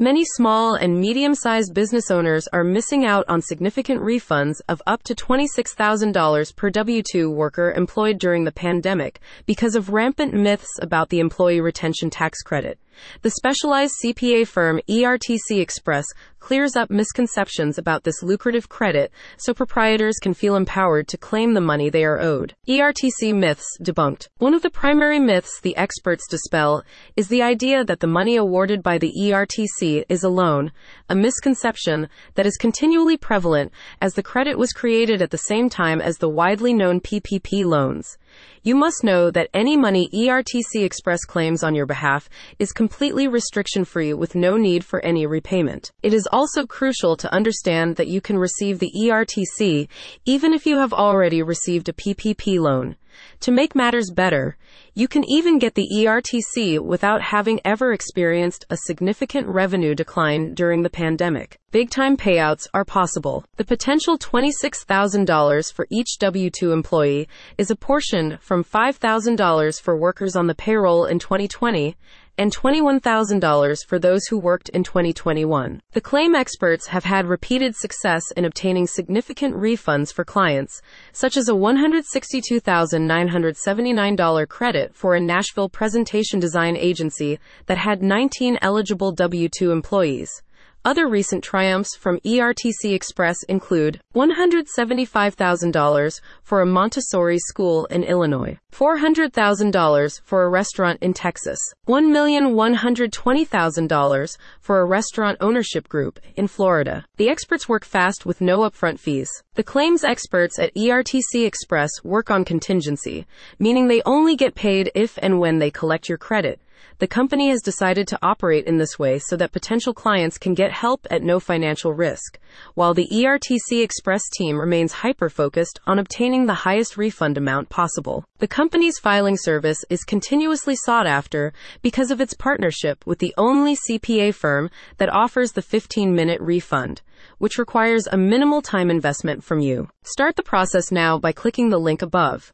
Many small and medium sized business owners are missing out on significant refunds of up to $26,000 per W 2 worker employed during the pandemic because of rampant myths about the employee retention tax credit. The specialized CPA firm ERTC Express clears up misconceptions about this lucrative credit so proprietors can feel empowered to claim the money they are owed. ERTC myths debunked. One of the primary myths the experts dispel is the idea that the money awarded by the ERTC is a loan, a misconception that is continually prevalent as the credit was created at the same time as the widely known PPP loans. You must know that any money ERTC Express claims on your behalf is completely restriction free with no need for any repayment. It is also crucial to understand that you can receive the ERTC even if you have already received a PPP loan. To make matters better, you can even get the ERTC without having ever experienced a significant revenue decline during the pandemic. Big time payouts are possible. The potential $26,000 for each W 2 employee is apportioned from $5,000 for workers on the payroll in 2020 and $21,000 for those who worked in 2021. The claim experts have had repeated success in obtaining significant refunds for clients, such as a $162,979 credit for a Nashville presentation design agency that had 19 eligible W 2 employees. Other recent triumphs from ERTC Express include $175,000 for a Montessori school in Illinois, $400,000 for a restaurant in Texas, $1,120,000 for a restaurant ownership group in Florida. The experts work fast with no upfront fees. The claims experts at ERTC Express work on contingency, meaning they only get paid if and when they collect your credit. The company has decided to operate in this way so that potential clients can get help at no financial risk, while the ERTC Express team remains hyper focused on obtaining the highest refund amount possible. The company's filing service is continuously sought after because of its partnership with the only CPA firm that offers the 15 minute refund, which requires a minimal time investment from you. Start the process now by clicking the link above.